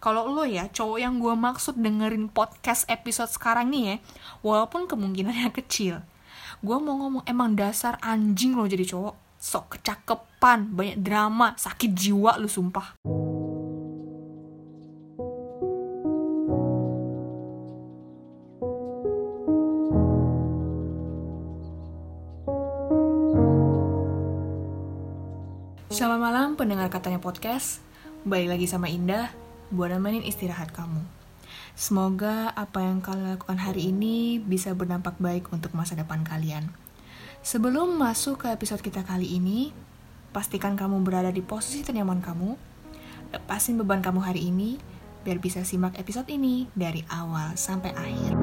kalau lo ya cowok yang gue maksud dengerin podcast episode sekarang nih ya walaupun kemungkinannya kecil gue mau ngomong emang dasar anjing lo jadi cowok. Sok kecakepan banyak drama sakit jiwa lu sumpah. Selamat malam pendengar katanya podcast. Balik lagi sama Indah Buat nemenin istirahat kamu. Semoga apa yang kalian lakukan hari ini Bisa berdampak baik untuk masa depan kalian. Sebelum masuk ke episode kita kali ini Pastikan kamu berada di posisi ternyaman kamu. Lepasin beban kamu hari ini Biar bisa simak episode ini Dari awal sampai akhir.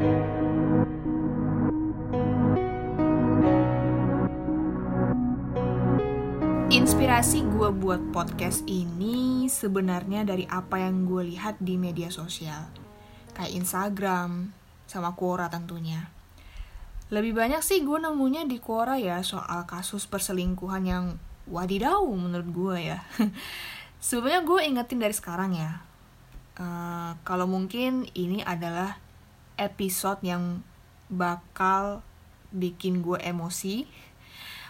Inspirasi gue buat podcast ini sebenarnya dari apa yang gue lihat di media sosial. Kayak Instagram, sama Quora tentunya. Lebih banyak sih gue nemunya di Quora ya soal kasus perselingkuhan yang wadidaw menurut gue ya. Sebenarnya gue ingetin dari sekarang ya. Uh, kalau mungkin ini adalah episode yang bakal bikin gue emosi.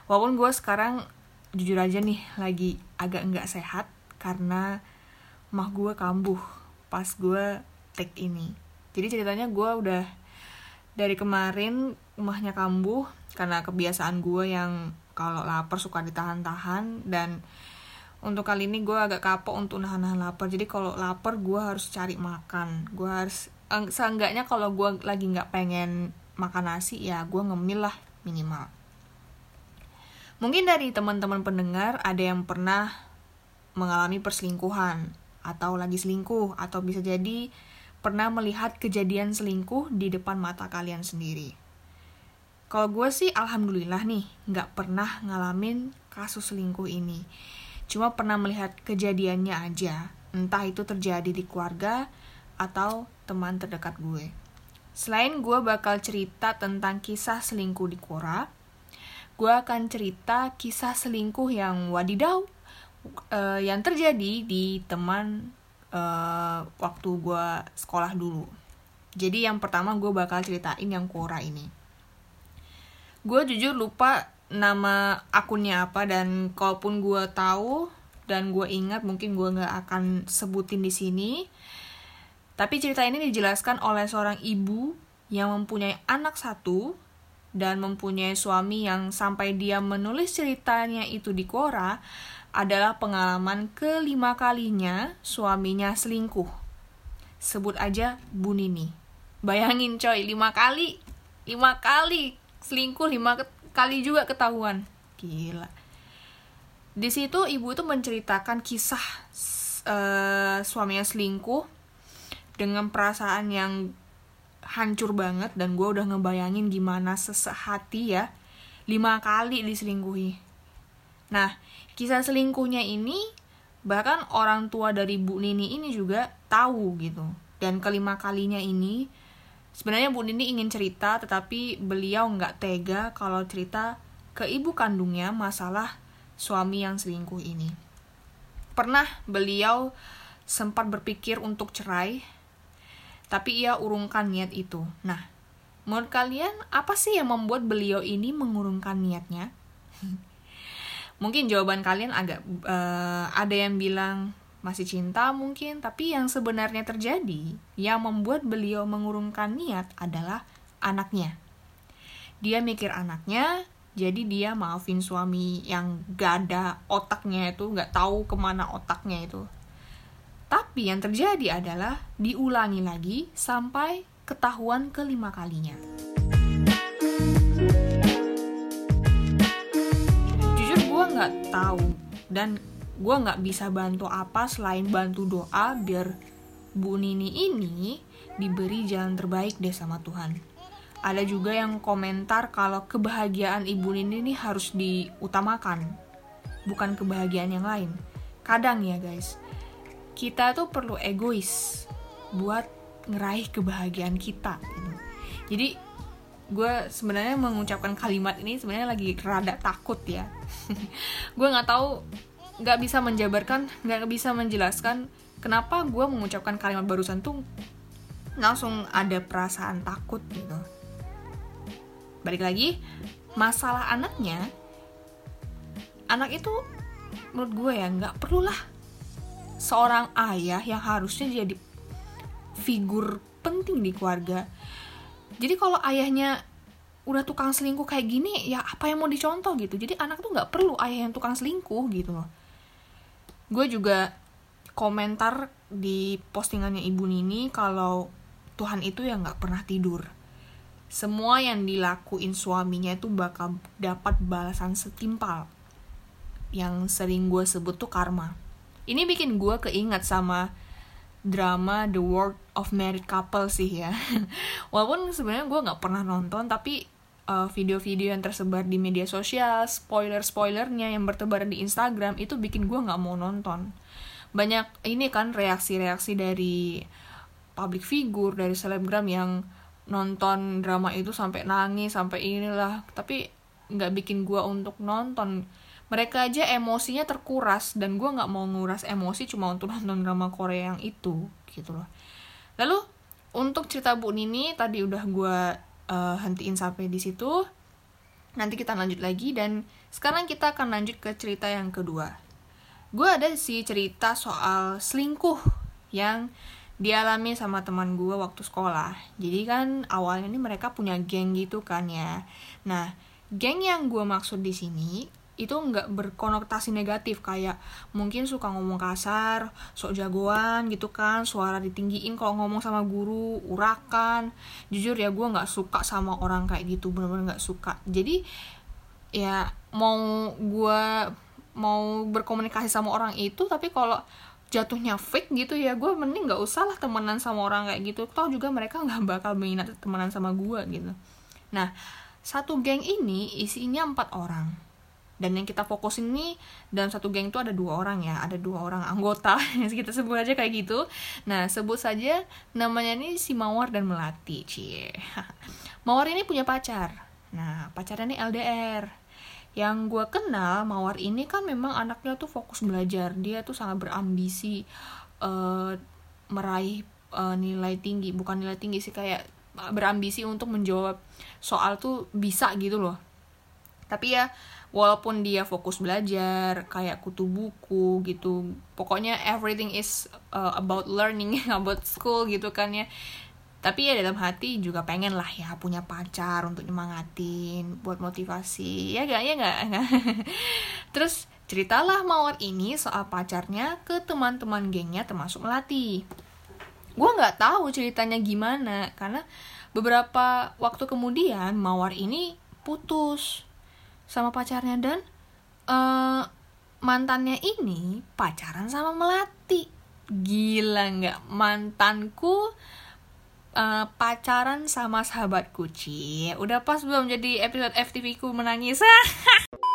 Walaupun gue sekarang jujur aja nih lagi agak nggak sehat karena mah gue kambuh pas gue take ini. Jadi ceritanya gue udah dari kemarin mahnya kambuh karena kebiasaan gue yang kalau lapar suka ditahan-tahan dan untuk kali ini gue agak kapok untuk nahan-nahan lapar. Jadi kalau lapar gue harus cari makan. Gue harus seenggaknya kalau gue lagi nggak pengen makan nasi ya gue ngemil lah minimal Mungkin dari teman-teman pendengar ada yang pernah mengalami perselingkuhan atau lagi selingkuh atau bisa jadi pernah melihat kejadian selingkuh di depan mata kalian sendiri. Kalau gue sih alhamdulillah nih nggak pernah ngalamin kasus selingkuh ini. Cuma pernah melihat kejadiannya aja, entah itu terjadi di keluarga atau teman terdekat gue. Selain gue bakal cerita tentang kisah selingkuh di Quora, gue akan cerita kisah selingkuh yang wadidaw uh, yang terjadi di teman uh, waktu gue sekolah dulu. Jadi yang pertama gue bakal ceritain yang Quora ini. Gue jujur lupa nama akunnya apa dan kalaupun gue tahu dan gue ingat mungkin gue nggak akan sebutin di sini. Tapi cerita ini dijelaskan oleh seorang ibu yang mempunyai anak satu dan mempunyai suami yang sampai dia menulis ceritanya itu di Quora adalah pengalaman kelima kalinya suaminya selingkuh. Sebut aja Bu Nini. Bayangin coy, lima kali. Lima kali selingkuh, lima kali juga ketahuan. Gila. Di situ ibu itu menceritakan kisah uh, suaminya selingkuh dengan perasaan yang hancur banget dan gue udah ngebayangin gimana sesehati ya lima kali diselingkuhi. Nah, kisah selingkuhnya ini bahkan orang tua dari Bu Nini ini juga tahu gitu. Dan kelima kalinya ini sebenarnya Bu Nini ingin cerita tetapi beliau nggak tega kalau cerita ke ibu kandungnya masalah suami yang selingkuh ini. Pernah beliau sempat berpikir untuk cerai tapi ia urungkan niat itu. Nah, menurut kalian apa sih yang membuat beliau ini mengurungkan niatnya? mungkin jawaban kalian agak uh, ada yang bilang masih cinta mungkin, tapi yang sebenarnya terjadi yang membuat beliau mengurungkan niat adalah anaknya. Dia mikir anaknya, jadi dia maafin suami yang gak ada otaknya itu, gak tahu ke mana otaknya itu. Tapi yang terjadi adalah diulangi lagi sampai ketahuan kelima kalinya. Jujur gue nggak tahu dan gue nggak bisa bantu apa selain bantu doa biar Bu Nini ini diberi jalan terbaik deh sama Tuhan. Ada juga yang komentar kalau kebahagiaan Ibu Nini ini harus diutamakan, bukan kebahagiaan yang lain. Kadang ya guys, kita tuh perlu egois buat ngeraih kebahagiaan kita gitu. Jadi gue sebenarnya mengucapkan kalimat ini sebenarnya lagi rada takut ya. gue nggak tahu nggak bisa menjabarkan nggak bisa menjelaskan kenapa gue mengucapkan kalimat barusan tuh langsung ada perasaan takut gitu balik lagi masalah anaknya anak itu menurut gue ya nggak perlulah seorang ayah yang harusnya jadi figur penting di keluarga. Jadi kalau ayahnya udah tukang selingkuh kayak gini ya apa yang mau dicontoh gitu? Jadi anak tuh nggak perlu ayah yang tukang selingkuh gitu loh. Gue juga komentar di postingannya ibu Nini kalau Tuhan itu ya nggak pernah tidur. Semua yang dilakuin suaminya itu bakal dapat balasan setimpal. Yang sering gue sebut tuh karma ini bikin gue keingat sama drama The World of Married Couple sih ya walaupun sebenarnya gue nggak pernah nonton tapi uh, video-video yang tersebar di media sosial, spoiler-spoilernya yang bertebaran di Instagram itu bikin gue nggak mau nonton. Banyak ini kan reaksi-reaksi dari public figure, dari selebgram yang nonton drama itu sampai nangis, sampai inilah. Tapi nggak bikin gue untuk nonton. Mereka aja emosinya terkuras dan gue nggak mau nguras emosi cuma untuk nonton drama Korea yang itu gitu loh. Lalu untuk cerita Bu Nini tadi udah gue uh, hentiin sampai di situ. Nanti kita lanjut lagi dan sekarang kita akan lanjut ke cerita yang kedua. Gue ada sih cerita soal selingkuh yang dialami sama teman gue waktu sekolah. Jadi kan awalnya ini mereka punya geng gitu kan ya. Nah, geng yang gue maksud di sini itu nggak berkonotasi negatif kayak mungkin suka ngomong kasar, sok jagoan gitu kan, suara ditinggiin kalau ngomong sama guru, urakan. Jujur ya gue nggak suka sama orang kayak gitu, bener-bener nggak suka. Jadi ya mau gue mau berkomunikasi sama orang itu tapi kalau jatuhnya fake gitu ya gue mending nggak usah lah temenan sama orang kayak gitu toh juga mereka nggak bakal minat temenan sama gue gitu nah satu geng ini isinya empat orang dan yang kita fokus ini dalam satu geng itu ada dua orang ya ada dua orang anggota kita sebut aja kayak gitu. Nah sebut saja namanya ini si Mawar dan Melati cie. Mawar ini punya pacar. Nah pacarnya ini LDR yang gue kenal Mawar ini kan memang anaknya tuh fokus belajar. Dia tuh sangat berambisi uh, meraih uh, nilai tinggi. Bukan nilai tinggi sih kayak berambisi untuk menjawab soal tuh bisa gitu loh. Tapi ya walaupun dia fokus belajar kayak kutu buku gitu. Pokoknya everything is uh, about learning about school gitu kan ya. Tapi ya dalam hati juga pengen lah ya punya pacar untuk nyemangatin buat motivasi. Ya gak ya gak, terus ceritalah mawar ini soal pacarnya ke teman-teman gengnya termasuk melati. Gue nggak tahu ceritanya gimana karena beberapa waktu kemudian mawar ini putus sama pacarnya dan uh, mantannya ini pacaran sama melati. Gila nggak? Mantanku uh, pacaran sama sahabat kuci udah pas belum jadi episode FTV ku menangis?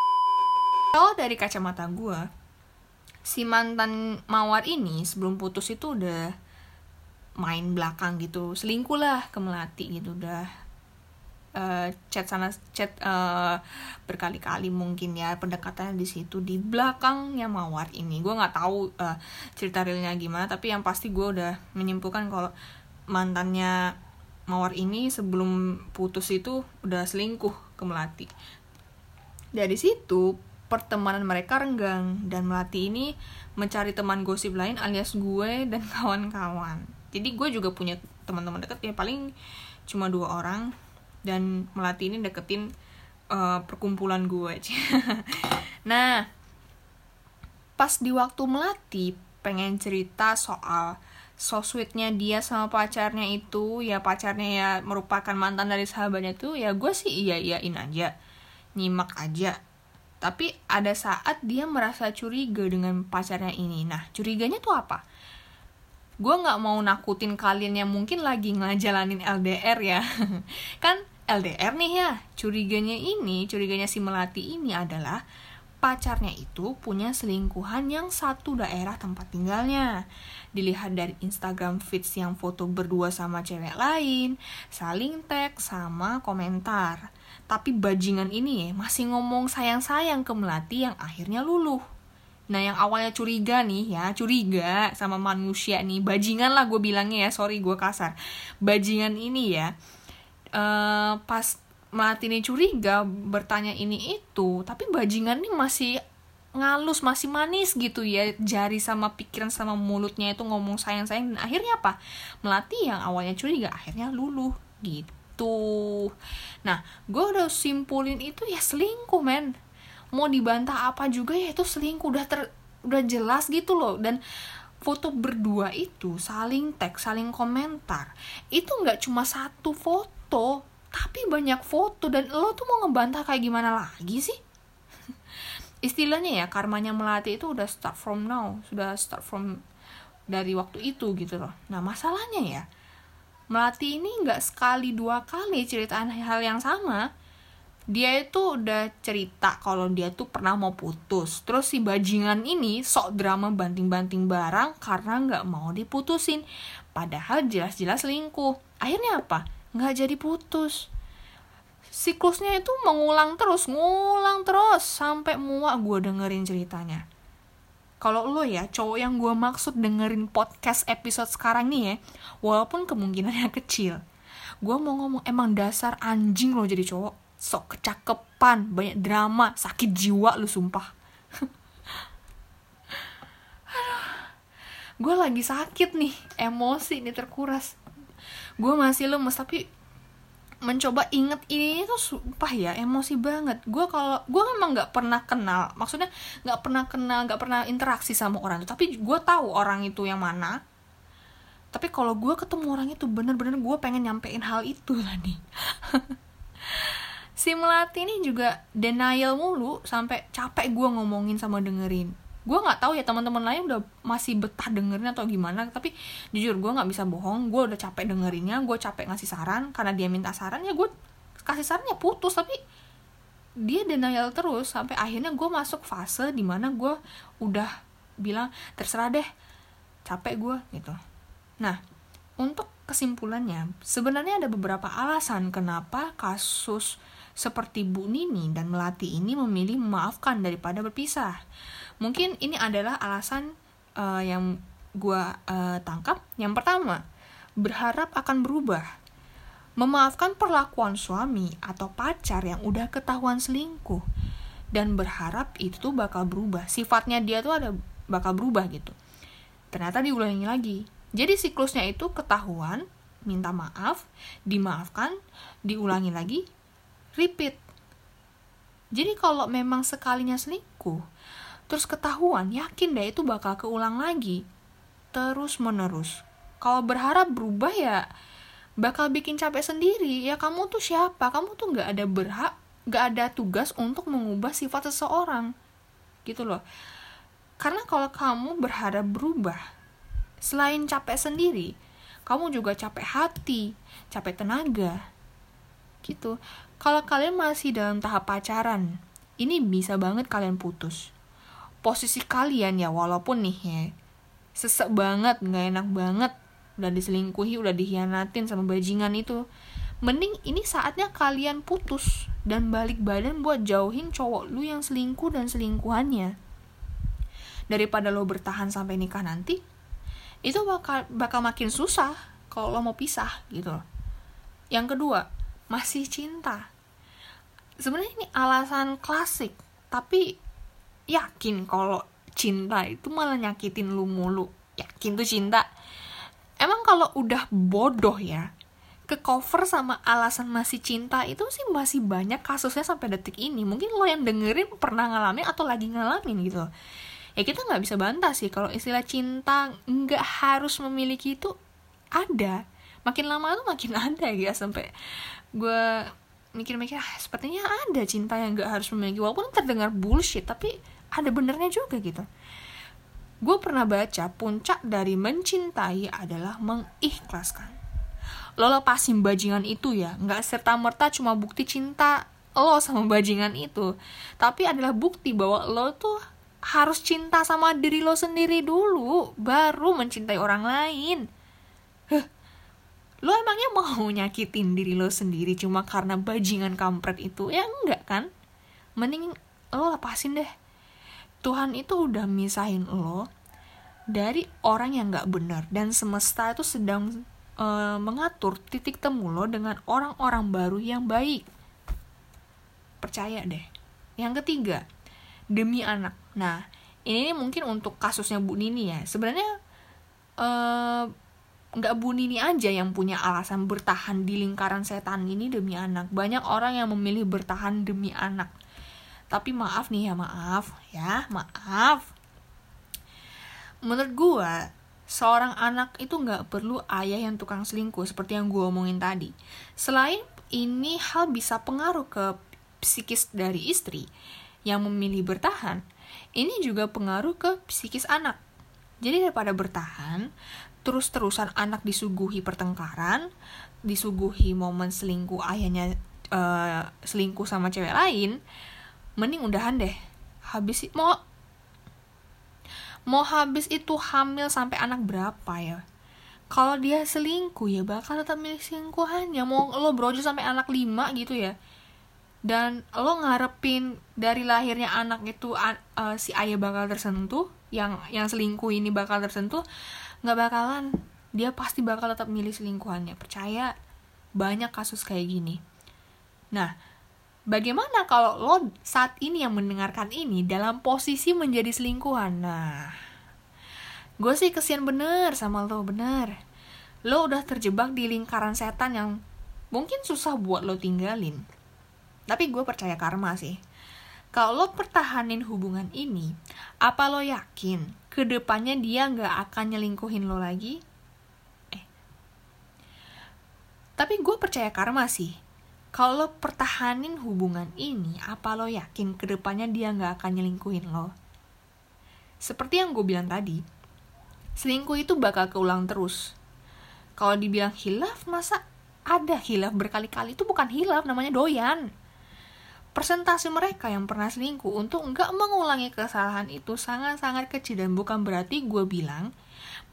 Kalau dari kacamata gue si mantan mawar ini sebelum putus itu udah main belakang gitu selingkuh lah ke melati gitu udah uh, chat sana chat uh, berkali-kali mungkin ya pendekatannya di situ. Di belakangnya mawar ini gue nggak tahu uh, cerita realnya gimana tapi yang pasti gue udah menyimpulkan kalau mantannya mawar ini sebelum putus itu udah selingkuh ke melati. Dari situ pertemanan mereka renggang dan melati ini mencari teman gosip lain alias gue dan kawan-kawan. Jadi gue juga punya teman-teman deket ya paling cuma dua orang dan melati ini deketin uh, perkumpulan gue nah pas di waktu melati pengen cerita soal so sweetnya dia sama pacarnya itu ya pacarnya ya merupakan mantan dari sahabatnya itu ya gue sih iya iyain aja nyimak aja. Tapi ada saat dia merasa curiga dengan pacarnya ini. Nah curiganya tuh apa? Gue nggak mau nakutin kalian yang mungkin lagi ngejalanin LDR ya. Kan LDR nih ya, curiganya ini, curiganya si Melati ini adalah pacarnya itu punya selingkuhan yang satu daerah tempat tinggalnya. Dilihat dari Instagram feeds yang foto berdua sama cewek lain, saling tag sama komentar. Tapi bajingan ini ya masih ngomong sayang-sayang ke Melati yang akhirnya luluh. Nah yang awalnya curiga nih ya, curiga sama manusia nih, bajingan lah gue bilangnya ya, sorry gue kasar. Bajingan ini ya, uh, pas melati ini curiga bertanya ini itu, tapi bajingan ini masih ngalus masih manis gitu ya. Jari sama pikiran sama mulutnya itu ngomong sayang sayang dan akhirnya apa? Melati yang awalnya curiga akhirnya luluh gitu. Nah gue udah simpulin itu ya selingkuh men. Mau dibantah apa juga ya itu selingkuh. Udah ter udah jelas gitu loh. Dan foto berdua itu saling tag saling komentar. Itu nggak cuma satu foto tapi banyak foto dan lo tuh mau ngebantah kayak gimana lagi sih? Istilahnya ya karmanya melati itu udah start from now sudah start from dari waktu itu gitu loh. Nah masalahnya ya melati ini nggak sekali dua kali ceritaan hal yang sama. Dia itu udah cerita kalau dia tuh pernah mau putus. Terus si bajingan ini sok drama banting-banting barang karena nggak mau diputusin. Padahal jelas-jelas selingkuh. Akhirnya apa nggak jadi putus. Siklusnya itu mengulang terus ngulang terus sampai muak gue dengerin ceritanya. Kalau lo ya cowok yang gue maksud dengerin podcast episode sekarang nih ya walaupun kemungkinannya kecil gue mau ngomong emang dasar anjing lo jadi cowok. Sok kecakepan banyak drama sakit jiwa lu sumpah. Gue lagi sakit nih emosi nih terkuras gue masih lemes tapi mencoba inget ini tuh sumpah ya emosi banget. Gue kalau gue memang nggak pernah kenal maksudnya nggak pernah kenal nggak pernah interaksi sama orang itu. Tapi gue tahu orang itu yang mana. Tapi kalau gue ketemu orang itu bener-bener gue pengen nyampein hal itu tadi si melati ini juga denial mulu sampai capek gue ngomongin sama dengerin gue nggak tahu ya teman-teman lain udah masih betah dengerin atau gimana tapi jujur gue nggak bisa bohong. Gue udah capek dengerinnya gue capek ngasih saran. Karena dia minta saran ya gue kasih sarannya putus. Tapi dia denial terus sampai akhirnya gue masuk fase di mana gue udah bilang terserah deh capek gue gitu. Nah untuk kesimpulannya sebenarnya ada beberapa alasan kenapa kasus seperti Bu Nini dan Melati ini memilih memaafkan daripada berpisah. Mungkin ini adalah alasan uh, yang gue uh, tangkap. Yang pertama, berharap akan berubah. Memaafkan perlakuan suami atau pacar yang udah ketahuan selingkuh dan berharap itu bakal berubah. Sifatnya dia tuh ada bakal berubah gitu. Ternyata diulangi lagi. Jadi siklusnya itu ketahuan, minta maaf, dimaafkan, diulangi lagi, repeat. Jadi kalau memang sekalinya selingkuh, terus ketahuan, yakin deh itu bakal keulang lagi. Terus menerus. Kalau berharap berubah ya bakal bikin capek sendiri. Ya kamu tuh siapa? Kamu tuh gak ada berhak, gak ada tugas untuk mengubah sifat seseorang. Gitu loh. Karena kalau kamu berharap berubah, selain capek sendiri, kamu juga capek hati, capek tenaga. Gitu. Kalau kalian masih dalam tahap pacaran, ini bisa banget kalian putus. Posisi kalian ya walaupun nih ya, sesek banget, nggak enak banget, udah diselingkuhi, udah dihianatin sama bajingan itu. Mending ini saatnya kalian putus dan balik badan buat jauhin cowok lu yang selingkuh dan selingkuhannya. Daripada lo bertahan sampai nikah nanti, itu bakal bakal makin susah kalau lo mau pisah gitu loh. Yang kedua, masih cinta sebenarnya ini alasan klasik tapi yakin kalau cinta itu malah nyakitin lu mulu. Yakin tuh cinta. Emang kalau udah bodoh ya ke cover sama alasan masih cinta itu sih masih banyak kasusnya sampai detik ini. Mungkin lo yang dengerin pernah ngalamin atau lagi ngalamin gitu. Ya kita nggak bisa bantah sih kalau istilah cinta nggak harus memiliki itu ada. Makin lama tuh makin ada ya sampai gue mikir-mikir ah, sepertinya ada cinta yang gak harus memiliki. Walaupun terdengar bullshit tapi ada benernya juga gitu. Gue pernah baca puncak dari mencintai adalah mengikhlaskan. Lo lepasin bajingan itu ya nggak serta merta cuma bukti cinta lo sama bajingan itu tapi adalah bukti bahwa lo tuh harus cinta sama diri lo sendiri dulu baru mencintai orang lain. Huh, lo emangnya mau nyakitin diri lo sendiri cuma karena bajingan kampret itu? Ya enggak kan? Mending lo lepasin deh Tuhan itu udah misahin lo dari orang yang gak benar dan semesta itu sedang uh, mengatur titik temu lo dengan orang-orang baru yang baik. Percaya deh. Yang ketiga, demi anak. Nah, ini mungkin untuk kasusnya Bu Nini ya. Sebenarnya uh, nggak Bu Nini aja yang punya alasan bertahan di lingkaran setan ini demi anak. Banyak orang yang memilih bertahan demi anak. Tapi maaf nih ya, maaf ya, maaf. Menurut gue, seorang anak itu nggak perlu ayah yang tukang selingkuh seperti yang gue omongin tadi. Selain ini hal bisa pengaruh ke psikis dari istri yang memilih bertahan, ini juga pengaruh ke psikis anak. Jadi daripada bertahan, terus-terusan anak disuguhi pertengkaran, disuguhi momen selingkuh ayahnya uh, selingkuh sama cewek lain, mending udahan deh. Habis mau mau habis itu hamil sampai anak berapa ya? Kalau dia selingkuh ya bakal tetap milih selingkuhannya. Mau lo brojo sampai anak lima gitu ya. Dan lo ngarepin dari lahirnya anak itu uh, si ayah bakal tersentuh, yang yang selingkuh ini bakal tersentuh, nggak bakalan dia pasti bakal tetap milih selingkuhannya percaya banyak kasus kayak gini nah bagaimana kalau lo saat ini yang mendengarkan ini dalam posisi menjadi selingkuhan? Nah gue sih kesian bener sama lo bener. Lo udah terjebak di lingkaran setan yang mungkin susah buat lo tinggalin. Tapi gue percaya karma sih. Kalau lo pertahanin hubungan ini apa lo yakin ke depannya dia nggak akan nyelingkuhin lo lagi? Eh. Tapi gue percaya karma sih kalau lo pertahanin hubungan ini apa lo yakin ke depannya dia nggak akan nyelingkuhin lo? Seperti yang gue bilang tadi selingkuh itu bakal keulang terus. Kalau dibilang hilaf masa ada hilaf berkali-kali? Itu bukan hilaf namanya doyan. Persentase mereka yang pernah selingkuh untuk nggak mengulangi kesalahan itu sangat-sangat kecil. Dan bukan berarti gue bilang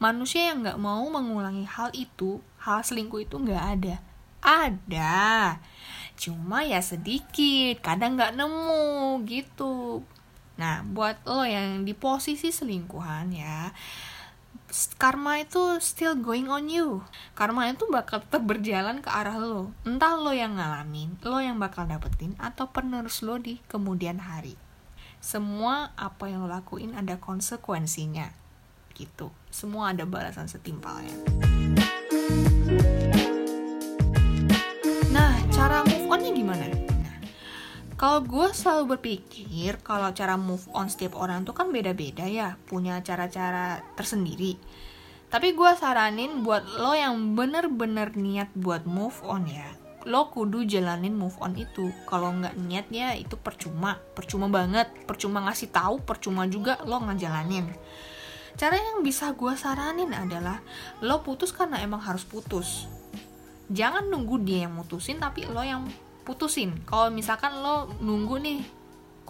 manusia yang nggak mau mengulangi hal itu, hal selingkuh itu nggak ada. Ada, cuma ya sedikit, kadang nggak nemu gitu. Nah, buat lo yang di posisi selingkuhan ya, karma itu still going on you. Karma itu bakal tetap berjalan ke arah lo. Entah lo yang ngalamin, lo yang bakal dapetin, atau penerus lo di kemudian hari. Semua apa yang lo lakuin ada konsekuensinya. Gitu. Semua ada balasan setimpalnya. Cara move onnya gimana? Kalau gue selalu berpikir kalau cara move on setiap orang tuh kan beda-beda ya, punya cara-cara tersendiri. Tapi gue saranin buat lo yang bener-bener niat buat move on ya, lo kudu jalanin move on itu. Kalau nggak niat ya itu percuma, percuma banget, percuma ngasih tahu, percuma juga lo ngejalanin. Cara yang bisa gue saranin adalah lo putus karena emang harus putus. Jangan nunggu dia yang mutusin, tapi lo yang putusin. Kalau misalkan lo nunggu nih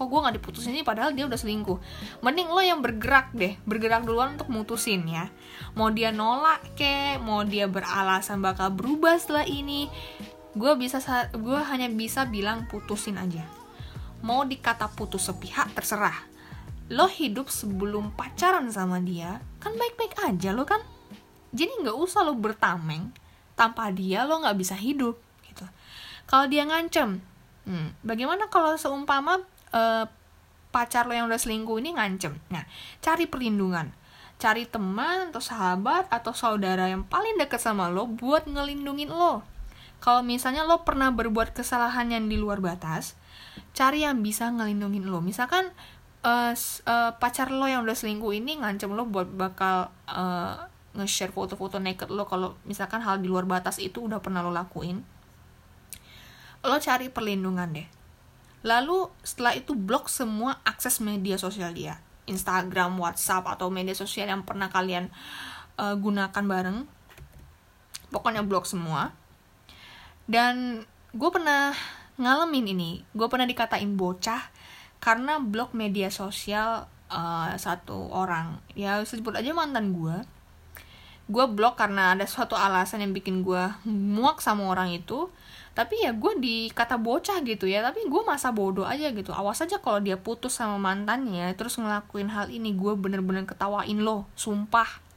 kok gue nggak diputusin nih padahal dia udah selingkuh. Mending lo yang bergerak deh bergerak duluan untuk mutusin ya. Mau dia nolak ke mau dia beralasan bakal berubah setelah ini gue bisa gue hanya bisa bilang putusin aja. Mau dikata putus sepihak terserah. Lo hidup sebelum pacaran sama dia kan baik-baik aja lo kan. Jadi nggak usah lo bertameng tanpa dia lo nggak bisa hidup kalau dia ngancem hmm, bagaimana kalau seumpama uh, pacar lo yang udah selingkuh ini ngancem? Nah cari perlindungan. Cari teman atau sahabat atau saudara yang paling dekat sama lo buat ngelindungin lo. Kalau misalnya lo pernah berbuat kesalahan yang di luar batas cari yang bisa ngelindungin lo. Misalkan uh, uh, pacar lo yang udah selingkuh ini ngancem lo buat bakal uh, nge-share foto-foto naked lo kalau misalkan hal di luar batas itu udah pernah lo lakuin lo cari perlindungan deh. Lalu setelah itu blok semua akses media sosial dia. Instagram, WhatsApp atau media sosial yang pernah kalian uh, gunakan bareng. Pokoknya blok semua. Dan gue pernah ngalamin ini. Gue pernah dikatain bocah karena blok media sosial uh, satu orang. Ya sebut aja mantan gue gue blok karena ada suatu alasan yang bikin gue muak sama orang itu. Tapi ya gue dikata bocah gitu ya. Tapi gue masa bodoh aja gitu. Awas aja kalau dia putus sama mantannya terus ngelakuin hal ini gue bener-bener ketawain lo. Sumpah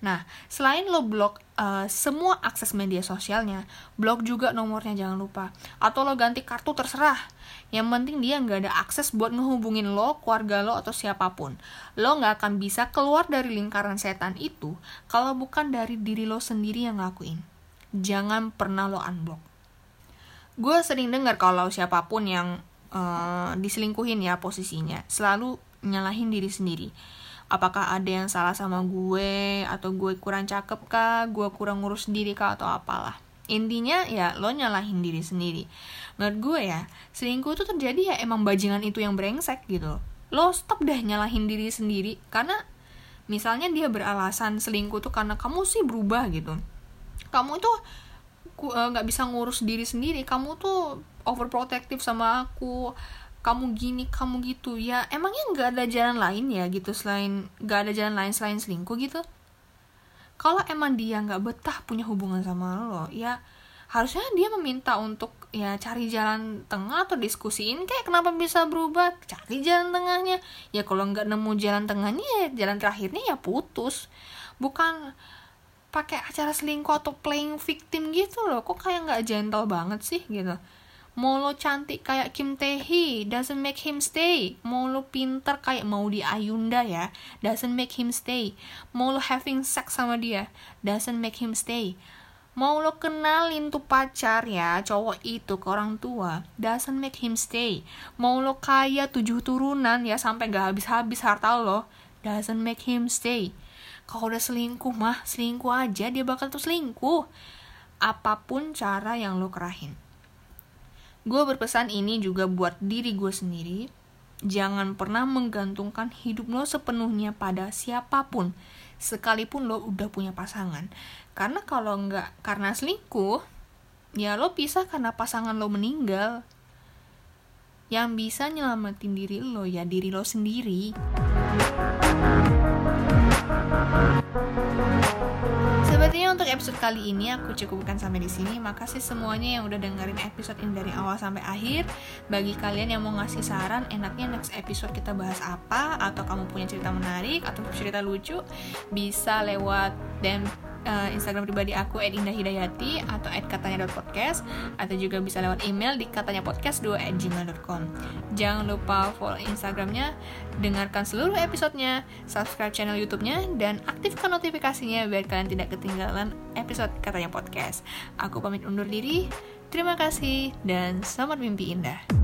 nah selain lo blok uh, semua akses media sosialnya blok juga nomornya jangan lupa. Atau lo ganti kartu terserah. Yang penting dia nggak ada akses buat ngehubungin lo keluarga lo atau siapa pun. Lo nggak akan bisa keluar dari lingkaran setan itu kalau bukan dari diri lo sendiri yang ngelakuin. Jangan pernah lo unblock. Gue sering dengar kalau siapa pun yang uh, diselingkuhin ya posisinya. Selalu nyalahin diri sendiri apakah ada yang salah sama gue atau gue kurang cakep kah gue kurang ngurus diri kah atau apalah. Intinya ya lo nyalahin diri sendiri. Menurut gue ya selingkuh itu terjadi ya emang bajingan itu yang brengsek gitu lo stop deh nyalahin diri sendiri karena misalnya dia beralasan selingkuh tuh karena kamu sih berubah gitu. Kamu itu Eh, nggak bisa ngurus diri sendiri kamu tuh overprotective sama aku kamu gini kamu gitu. Ya emangnya nggak ada jalan lain ya gitu selain nggak ada jalan lain selain selingkuh gitu? Kalau emang dia nggak betah punya hubungan sama lo ya harusnya dia meminta untuk ya cari jalan tengah atau diskusiin kayak kenapa bisa berubah? Cari jalan tengahnya. Ya kalau nggak nemu jalan tengahnya ya jalan terakhirnya ya putus. Bukan pakai acara selingkuh atau playing victim gitu loh. Kok kayak nggak gentle banget sih gitu mau lo cantik kayak Kim Tae doesn't make him stay. Mau lo pinter kayak mau di Ayunda ya doesn't make him stay. Mau lo having sex sama dia doesn't make him stay. Mau lo kenalin tuh pacar ya cowok itu ke orang tua doesn't make him stay. Mau lo kaya tujuh turunan ya sampai gak habis-habis harta lo doesn't make him stay. Kalau udah selingkuh mah selingkuh aja dia bakal terus selingkuh. Apa pun cara yang lo kerahin gue berpesan ini juga buat diri gue sendiri. Jangan pernah menggantungkan hidup lo sepenuhnya pada siapa pun sekalipun lo udah punya pasangan. Karena kalau nggak karena selingkuh ya lo pisah karena pasangan lo meninggal. Yang bisa nyelamatin diri lo ya diri lo sendiri Sepertinya untuk episode kali ini aku cukupkan sampai di sini. Makasih semuanya yang udah dengerin episode ini dari awal sampai akhir. Bagi kalian yang mau ngasih saran, enaknya next episode kita bahas apa atau kamu punya cerita menarik atau cerita lucu, bisa lewat DM uh, Instagram pribadi aku @indahhidayati atau @katanya.podcast atau juga bisa lewat email di katanya podcast 2 gmail.com. Jangan lupa follow Instagramnya, dengarkan seluruh episodenya, subscribe channel YouTube-nya, dan aktifkan notifikasinya biar kalian tidak ketinggalan episode katanya podcast. Aku pamit undur diri. Terima kasih dan selamat mimpi indah.